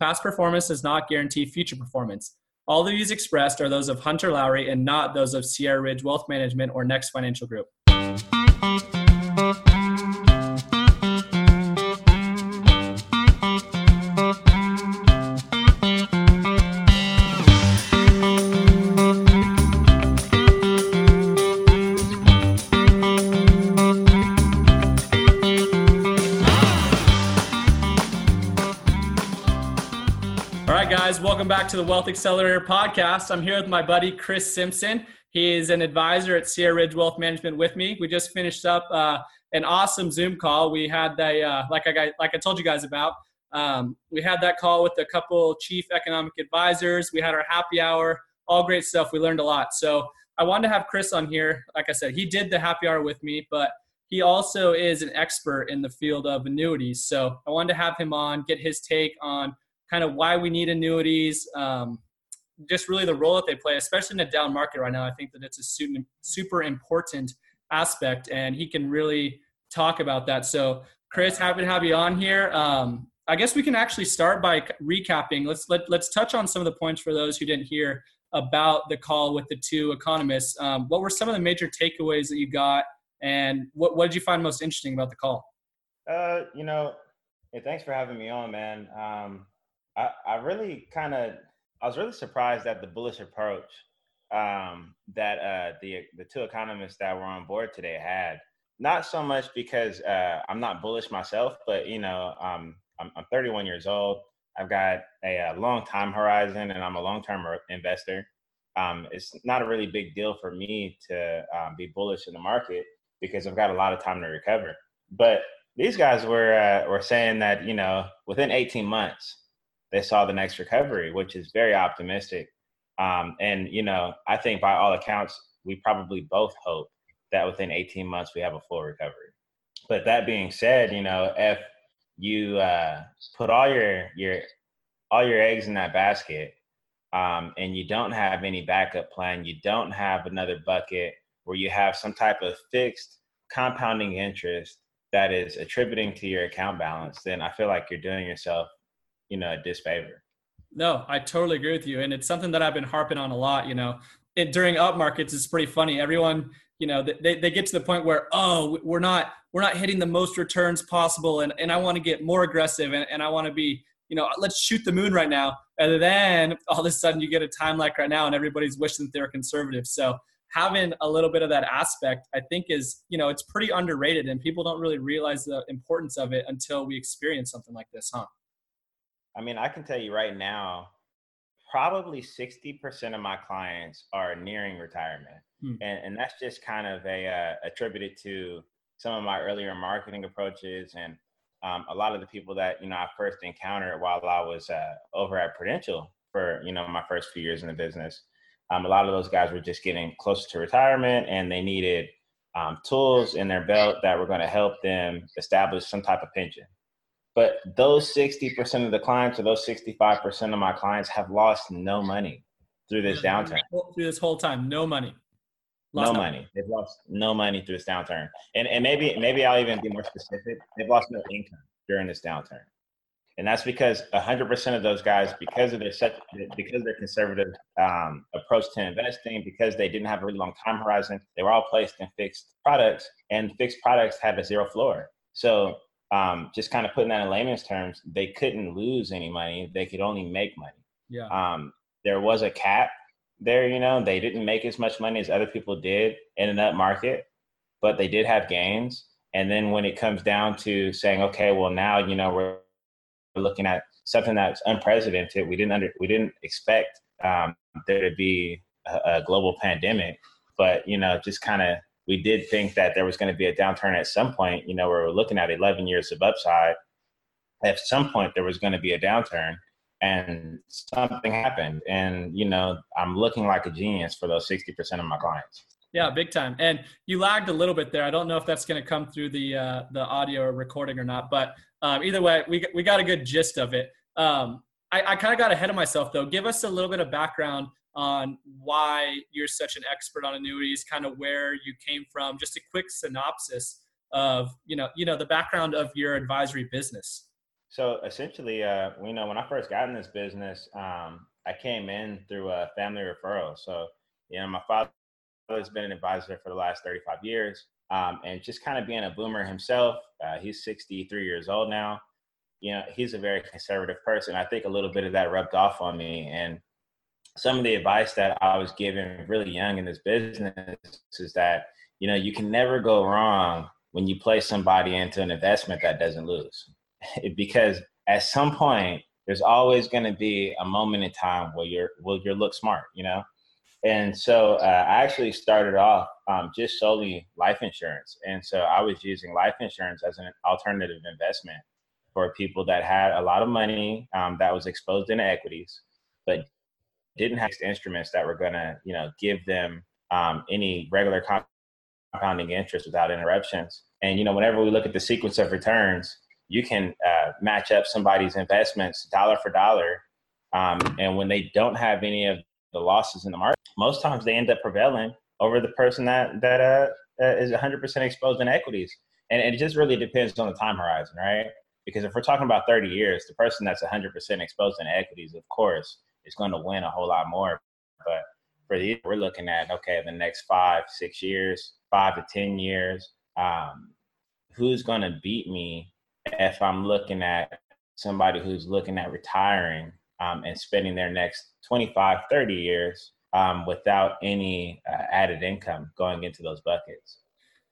Past performance does not guarantee future performance. All the views expressed are those of Hunter Lowry and not those of Sierra Ridge Wealth Management or Next Financial Group. To the Wealth Accelerator podcast. I'm here with my buddy Chris Simpson. He is an advisor at Sierra Ridge Wealth Management with me. We just finished up uh, an awesome Zoom call. We had the uh, like I like I told you guys about. Um, we had that call with a couple chief economic advisors. We had our happy hour. All great stuff. We learned a lot. So I wanted to have Chris on here. Like I said, he did the happy hour with me, but he also is an expert in the field of annuities. So I wanted to have him on, get his take on kind of why we need annuities, um, just really the role that they play, especially in a down market right now. I think that it's a super important aspect, and he can really talk about that. So, Chris, happy to have you on here. Um, I guess we can actually start by recapping. Let's let, let's touch on some of the points for those who didn't hear about the call with the two economists. Um, what were some of the major takeaways that you got, and what what did you find most interesting about the call? Uh, you know, thanks for having me on, man. Um, I, I really kind of I was really surprised at the bullish approach um, that uh, the the two economists that were on board today had. Not so much because uh, I'm not bullish myself, but you know, um, I'm, I'm 31 years old. I've got a, a long time horizon, and I'm a long term investor. Um, it's not a really big deal for me to um, be bullish in the market because I've got a lot of time to recover. But these guys were uh, were saying that you know within 18 months they saw the next recovery, which is very optimistic. Um, and you know, I think by all accounts, we probably both hope that within 18 months we have a full recovery. But that being said, you know, if you uh, put all your your all your eggs in that basket, um, and you don't have any backup plan, you don't have another bucket where you have some type of fixed compounding interest that is attributing to your account balance, then I feel like you're doing yourself you know, a disfavor. No, I totally agree with you. And it's something that I've been harping on a lot, you know, it, during up markets, it's pretty funny. Everyone, you know, they, they get to the point where, oh, we're not, we're not hitting the most returns possible. And, and I want to get more aggressive and, and I want to be, you know, let's shoot the moon right now. And then all of a sudden you get a time like right now and everybody's wishing that they're conservative. So having a little bit of that aspect, I think is, you know, it's pretty underrated and people don't really realize the importance of it until we experience something like this, huh? I mean, I can tell you right now, probably 60% of my clients are nearing retirement. Hmm. And, and that's just kind of a uh, attributed to some of my earlier marketing approaches and um, a lot of the people that, you know, I first encountered while I was uh, over at Prudential for, you know, my first few years in the business. Um, a lot of those guys were just getting closer to retirement and they needed um, tools in their belt that were going to help them establish some type of pension. But those 60% of the clients or those 65% of my clients have lost no money through this downturn. Through this whole time, no money. Lost no money. They've lost no money through this downturn. And and maybe maybe I'll even be more specific. They've lost no income during this downturn. And that's because 100% of those guys, because of their such, because their conservative um, approach to investing, because they didn't have a really long time horizon, they were all placed in fixed products, and fixed products have a zero floor. So um, just kind of putting that in layman's terms, they couldn't lose any money. They could only make money. Yeah. Um, there was a cap there, you know, they didn't make as much money as other people did in that market, but they did have gains. And then when it comes down to saying, okay, well now, you know, we're looking at something that's unprecedented. We didn't under, we didn't expect um, there to be a, a global pandemic, but you know, just kind of we did think that there was going to be a downturn at some point. You know, we are looking at 11 years of upside. At some point, there was going to be a downturn. and something happened and you know i'm looking like a genius for those 60% of my clients yeah big time and you lagged a little bit there i don't know if that's going to come through the uh, the audio or recording or not but um, either way we, we got a good gist of it um, i, I kind of got ahead of myself though give us a little bit of background on why you're such an expert on annuities kind of where you came from just a quick synopsis of you know you know the background of your advisory business so essentially, uh, you know, when I first got in this business, um, I came in through a family referral. So, you know, my father has been an advisor for the last 35 years. Um, and just kind of being a boomer himself, uh, he's 63 years old now. You know, he's a very conservative person. I think a little bit of that rubbed off on me. And some of the advice that I was given really young in this business is that, you know, you can never go wrong when you place somebody into an investment that doesn't lose. because at some point there's always going to be a moment in time where you're will you look smart, you know. And so uh, I actually started off um, just solely life insurance, and so I was using life insurance as an alternative investment for people that had a lot of money um, that was exposed in equities, but didn't have instruments that were going to, you know, give them um, any regular compounding interest without interruptions. And you know, whenever we look at the sequence of returns, you can uh, match up somebody's investments dollar for dollar. Um, and when they don't have any of the losses in the market, most times they end up prevailing over the person that that uh, uh is 100% exposed in equities. And, and it just really depends on the time horizon, right? Because if we're talking about 30 years, the person that's 100% exposed in equities, of course, is going to win a whole lot more. But for the we're looking at okay, the next five, six years, five to 10 years, um, who's going to beat me if I'm looking at somebody who's looking at retiring um, and spending their next 25, 30 years um, without any uh, added income going into those buckets.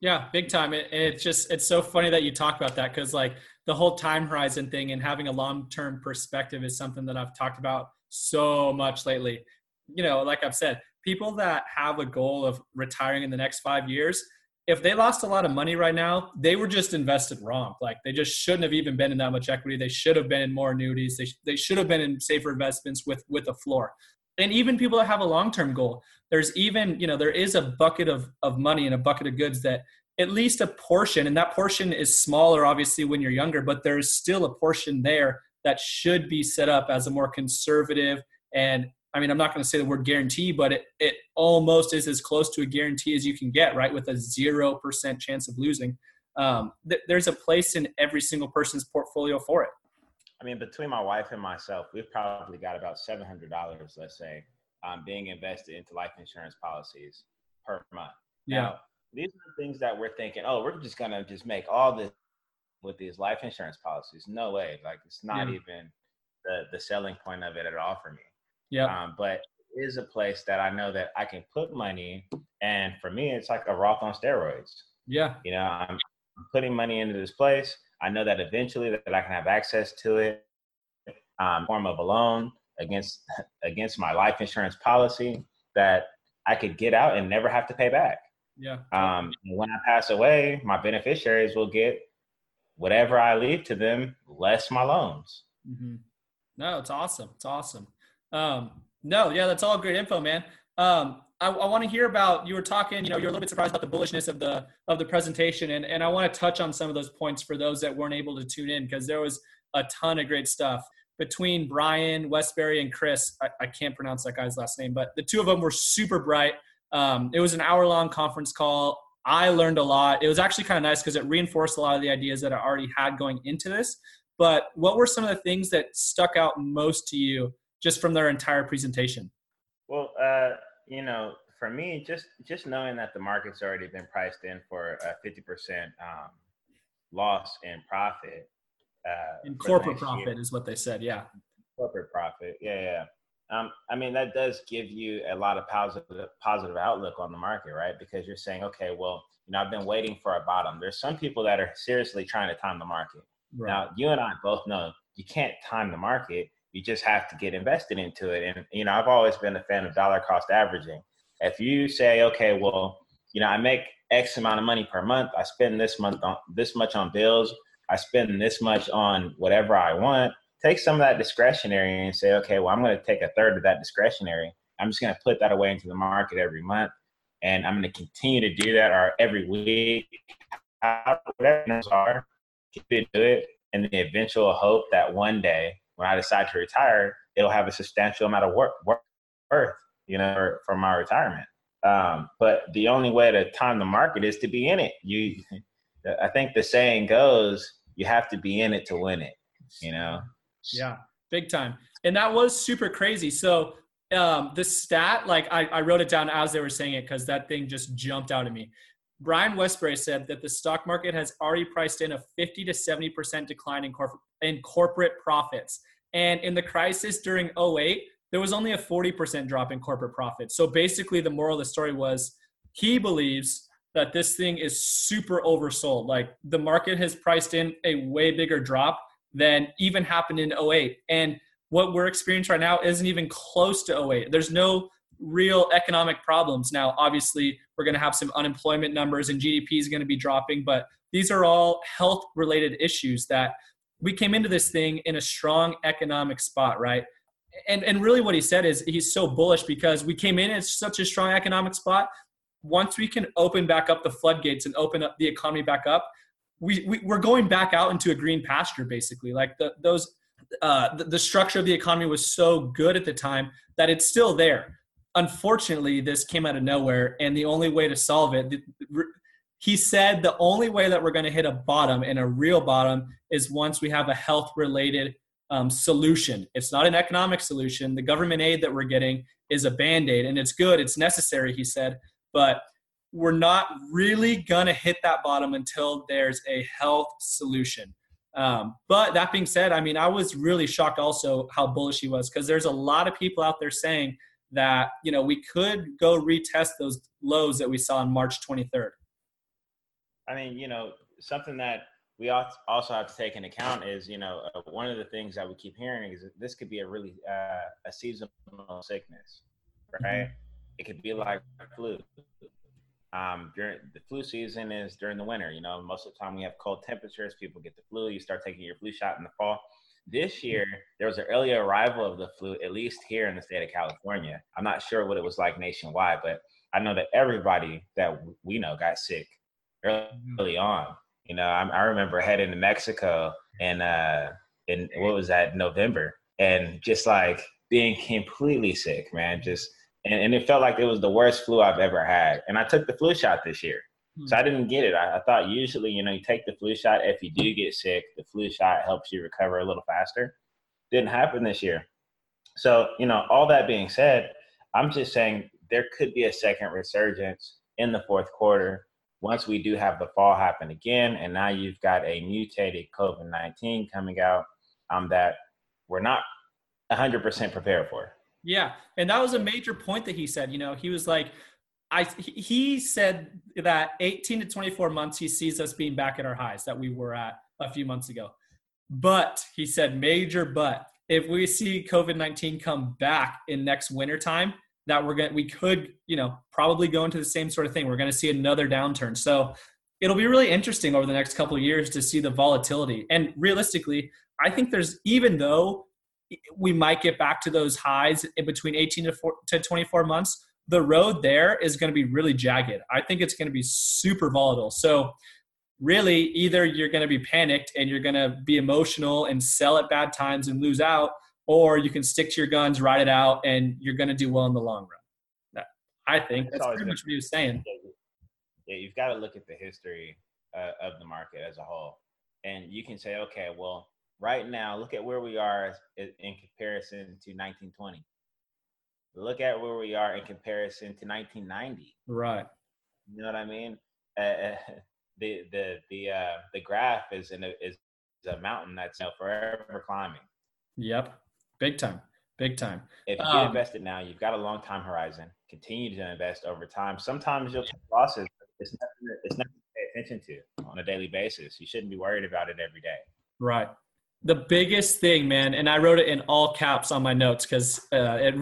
Yeah, big time. It, it's just it's so funny that you talk about that because like the whole time horizon thing and having a long term perspective is something that I've talked about so much lately. You know, like I've said, people that have a goal of retiring in the next five years, if they lost a lot of money right now, they were just invested wrong. Like they just shouldn't have even been in that much equity. They should have been in more annuities. They, they should have been in safer investments with with a floor. And even people that have a long term goal, there's even you know there is a bucket of of money and a bucket of goods that at least a portion, and that portion is smaller obviously when you're younger, but there's still a portion there that should be set up as a more conservative and I mean, I'm not going to say the word guarantee, but it, it almost is as close to a guarantee as you can get, right? With a 0% chance of losing. Um, th- there's a place in every single person's portfolio for it. I mean, between my wife and myself, we've probably got about $700, let's say, um, being invested into life insurance policies per month. Yeah. Now, these are the things that we're thinking, oh, we're just going to just make all this with these life insurance policies. No way. Like, it's not yeah. even the, the selling point of it at all for me. Yeah. Um, but it is a place that I know that I can put money, and for me, it's like a Roth on steroids. Yeah. You know, I'm putting money into this place. I know that eventually that I can have access to it, um, form of a loan against against my life insurance policy that I could get out and never have to pay back. Yeah. Um, when I pass away, my beneficiaries will get whatever I leave to them, less my loans. Mm-hmm. No, it's awesome. It's awesome. Um, no, yeah, that's all great info, man. Um, I, I want to hear about you were talking. You know, you're a little bit surprised about the bullishness of the of the presentation, and and I want to touch on some of those points for those that weren't able to tune in because there was a ton of great stuff between Brian Wesbury and Chris. I, I, can't pronounce that guy's last name, but the two of them were super bright. Um, it was an hour long conference call. I learned a lot. It was actually kind of nice because it reinforced a lot of the ideas that I already had going into this. But what were some of the things that stuck out most to you just from their entire presentation? Well, uh, you know, for me, just just knowing that the market's already been priced in for a fifty percent um, loss in profit. Uh, in corporate profit year. is what they said. Yeah. Corporate profit. Yeah, yeah. Um, I mean, that does give you a lot of positive positive outlook on the market, right? Because you're saying, okay, well, you know, I've been waiting for a bottom. There's some people that are seriously trying to time the market. Right. Now, you and I both know you can't time the market you just have to get invested into it. And, you know, I've always been a fan of dollar cost averaging. If you say, okay, well, you know, I make X amount of money per month, I spend this month on this much on bills, I spend this much on whatever I want take some of that discretionary and say, okay, well, I'm going to take a third of that discretionary. I'm just going to put that away into the market every month. And I'm going to continue to do that or every week, whatever those are, keep it, do it. And the eventual hope that one day when I decide to retire, it'll have a substantial amount of work, worth, you know, for my retirement. Um, but the only way to time the market is to be in it. You, I think the saying goes, you have to be in it to win it. You know. Yeah, big time. And that was super crazy. So um, the stat, like I, I wrote it down as they were saying it because that thing just jumped out at me. Brian Wesbury said that the stock market has already priced in a 50 to 70% decline in, corp- in corporate profits. And in the crisis during 08, there was only a 40% drop in corporate profits. So basically, the moral of the story was he believes that this thing is super oversold. Like the market has priced in a way bigger drop than even happened in 08. And what we're experiencing right now isn't even close to 08. There's no real economic problems. Now, obviously, we're going to have some unemployment numbers and GDP is going to be dropping, but these are all health related issues that we came into this thing in a strong economic spot, right? And, and really what he said is he's so bullish because we came in at such a strong economic spot. Once we can open back up the floodgates and open up the economy back up, we, we we're going back out into a green pasture basically. Like the, those uh, the, the structure of the economy was so good at the time that it's still there. Unfortunately, this came out of nowhere, and the only way to solve it, he said, the only way that we're going to hit a bottom and a real bottom is once we have a health related um, solution. It's not an economic solution. The government aid that we're getting is a band aid, and it's good, it's necessary, he said, but we're not really going to hit that bottom until there's a health solution. Um, but that being said, I mean, I was really shocked also how bullish he was because there's a lot of people out there saying that, you know, we could go retest those lows that we saw on March 23rd. I mean, you know, something that we also have to take into account is, you know, uh, one of the things that we keep hearing is that this could be a really uh, a seasonal sickness, right? Mm-hmm. It could be like flu. Um, during the flu season is during the winter. You know, most of the time we have cold temperatures. People get the flu. You start taking your flu shot in the fall. This year, there was an early arrival of the flu, at least here in the state of California. I'm not sure what it was like nationwide, but I know that everybody that we know got sick mm-hmm. early on. You know, I, I remember heading to Mexico and uh, in what was that November, and just like being completely sick, man. Just and, and it felt like it was the worst flu I've ever had. And I took the flu shot this year. Hmm. So I didn't get it. I, I, thought usually, you know, you take the flu shot. If you do get sick, the flu shot helps you recover a little faster. Didn't happen this year. So, you know, all that being said, I'm just saying there could be a second resurgence in the fourth quarter once we do have the fall happen again. And now you've got a mutated COVID 19 coming out um, that we're not 100% prepared for. Yeah, and that was a major point that he said. You know, he was like, I he said that 18 to 24 months he sees us being back at our highs that we were at a few months ago. But he said major but if we see COVID-19 come back in next winter time, that we're going we could, you know, probably go into the same sort of thing. We're going to see another downturn. So it'll be really interesting over the next couple of years to see the volatility. And realistically, I think there's even though we might get back to those highs in between 18 to, 4, to 24 months. The road there is going to be really jagged. I think it's going to be super volatile. So, really, either you're going to be panicked and you're going to be emotional and sell at bad times and lose out, or you can stick to your guns, ride it out, and you're going to do well in the long run. I think that's pretty much what he was saying. Yeah, you've got to look at the history uh, of the market as a whole. And you can say, okay, well, right now, look at where we are in comparison to 1920. Look at where we are in comparison to 1990. Right. You know what I mean? Uh, the the the uh, the graph is in a, is a mountain that's you know, forever climbing. Yep, big time, big time. If you um, invest it now, you've got a long time horizon. Continue to invest over time. Sometimes you'll take losses. It's nothing. It's nothing to pay attention to on a daily basis. You shouldn't be worried about it every day. Right the biggest thing, man, and I wrote it in all caps on my notes because uh, it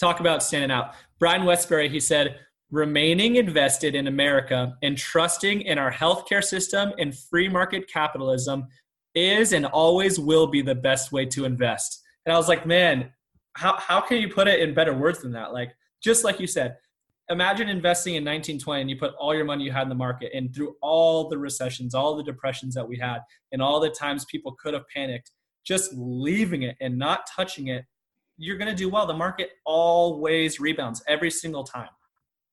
talk about standing out. Brian Wesbury, he said, remaining invested in America and trusting in our healthcare system and free market capitalism is and always will be the best way to invest. And I was like, man, how, how can you put it in better words than that? Like, just like you said, imagine investing in 1920 and you put all your money you had in the market and through all the recessions, all the depressions that we had, and all the times people could have panicked, just leaving it and not touching it, you're going to do well. The market always rebounds every single time.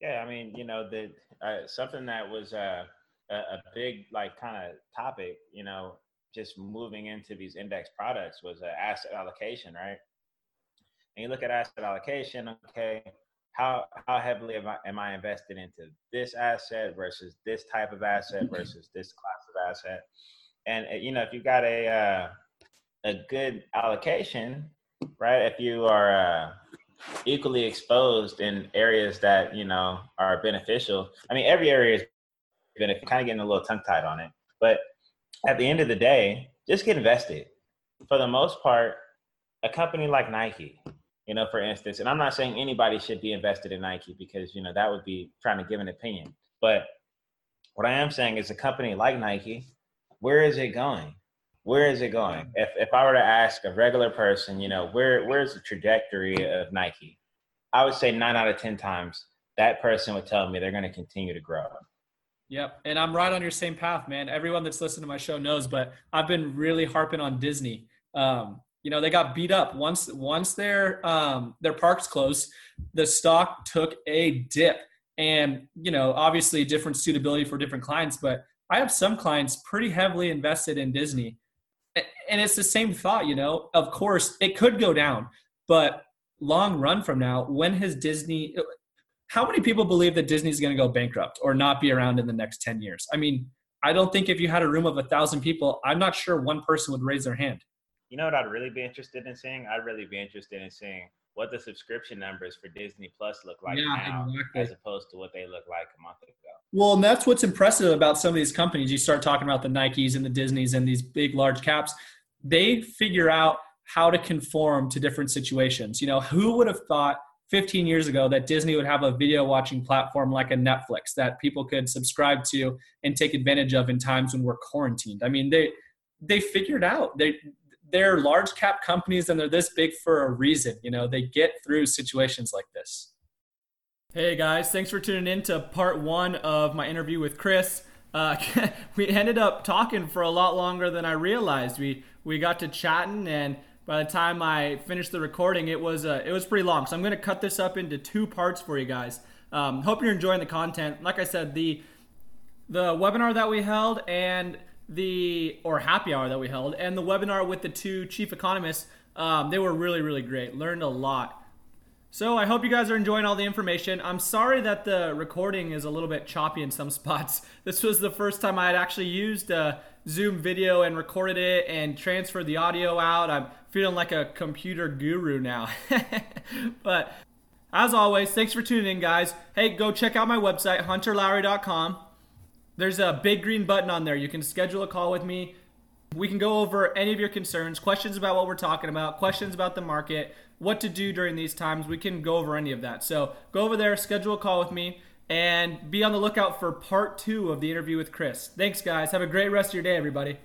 Yeah, I mean, you know, the uh, something that was uh, a, big like kind of topic, you know, just moving into these index products was uh, asset allocation, right? And you look at asset allocation, okay, how how heavily am I, am I invested into this asset versus this type of asset versus this class of asset? And uh, you know, if you got a uh, a good allocation, right? If you are uh, equally exposed in areas that you know are beneficial, I mean, every area is beneficial. Kind of getting a little tongue tied on it, but at the end of the day, just get invested. For the most part, a company like Nike, you know, for instance, and I'm not saying anybody should be invested in Nike because, you know, that would be trying to give an opinion. But what I am saying is a company like Nike, where is it going? Where is it going? If, if I were to ask a regular person, you know, where where's the trajectory of Nike? I would say nine out of 10 times that person would tell me they're going to continue to grow. Yep. And I'm right on your same path, man. Everyone that's listened to my show knows, but I've been really harping on Disney. Um, you know, they got beat up once once their um, their parks closed, the stock took a dip. And, you know, obviously different suitability for different clients, but I have some clients pretty heavily invested in Disney. And it's the same thought, you know. Of course, it could go down, but long run from now, when has Disney how many people believe that Disney's going to go bankrupt or not be around in the next 10 years? I mean, I don't think if you had a room of a thousand people, I'm not sure one person would raise their hand. You know what I'd really be interested in seeing? I'd really be interested in seeing what the subscription numbers for Disney Plus look like yeah, now exactly. as opposed to what they look like a month ago. Well, and that's what's impressive about some of these companies. You start talking about the Nikes and the Disneys and these big, large caps. They figure out how to conform to different situations. You know, who would have thought 15 years ago that Disney would have a video watching platform like a Netflix that people could subscribe to and take advantage of in times when we're quarantined. I mean, they they figured out they they're large cap companies and they're this big for a reason. You know, they get through situations like this. Hey guys, thanks for tuning in to part one of my interview with Chris. Uh, we ended up talking for a lot longer than I realized. We we got to chatting and by the time I finished the recording, it was uh, it was pretty long. So I'm to cut this up into two parts for you guys. Um, hope you're enjoying the content. Like I said, the the webinar that we held and the or happy hour that we held and the webinar with the two chief economists, um, they were really really great. Learned a lot. So I hope you guys are enjoying all the information. I'm sorry that the recording is a little bit choppy in some spots. This was the first time I had actually used uh, Zoom video and recorded it and transferred the audio out. I'm feeling like a computer guru now. but as always, thanks for tuning in, guys. Hey, go check out my website, hunterlowry.com. There's a big green button on there. You can schedule a call with me. We can go over any of your concerns, questions about what we're talking about, questions about the market, what to do during these times. We can go over any of that. So go over there, schedule a call with me and be on the lookout for part two of the interview with Chris. Thanks, guys. Have a great rest of your day, everybody.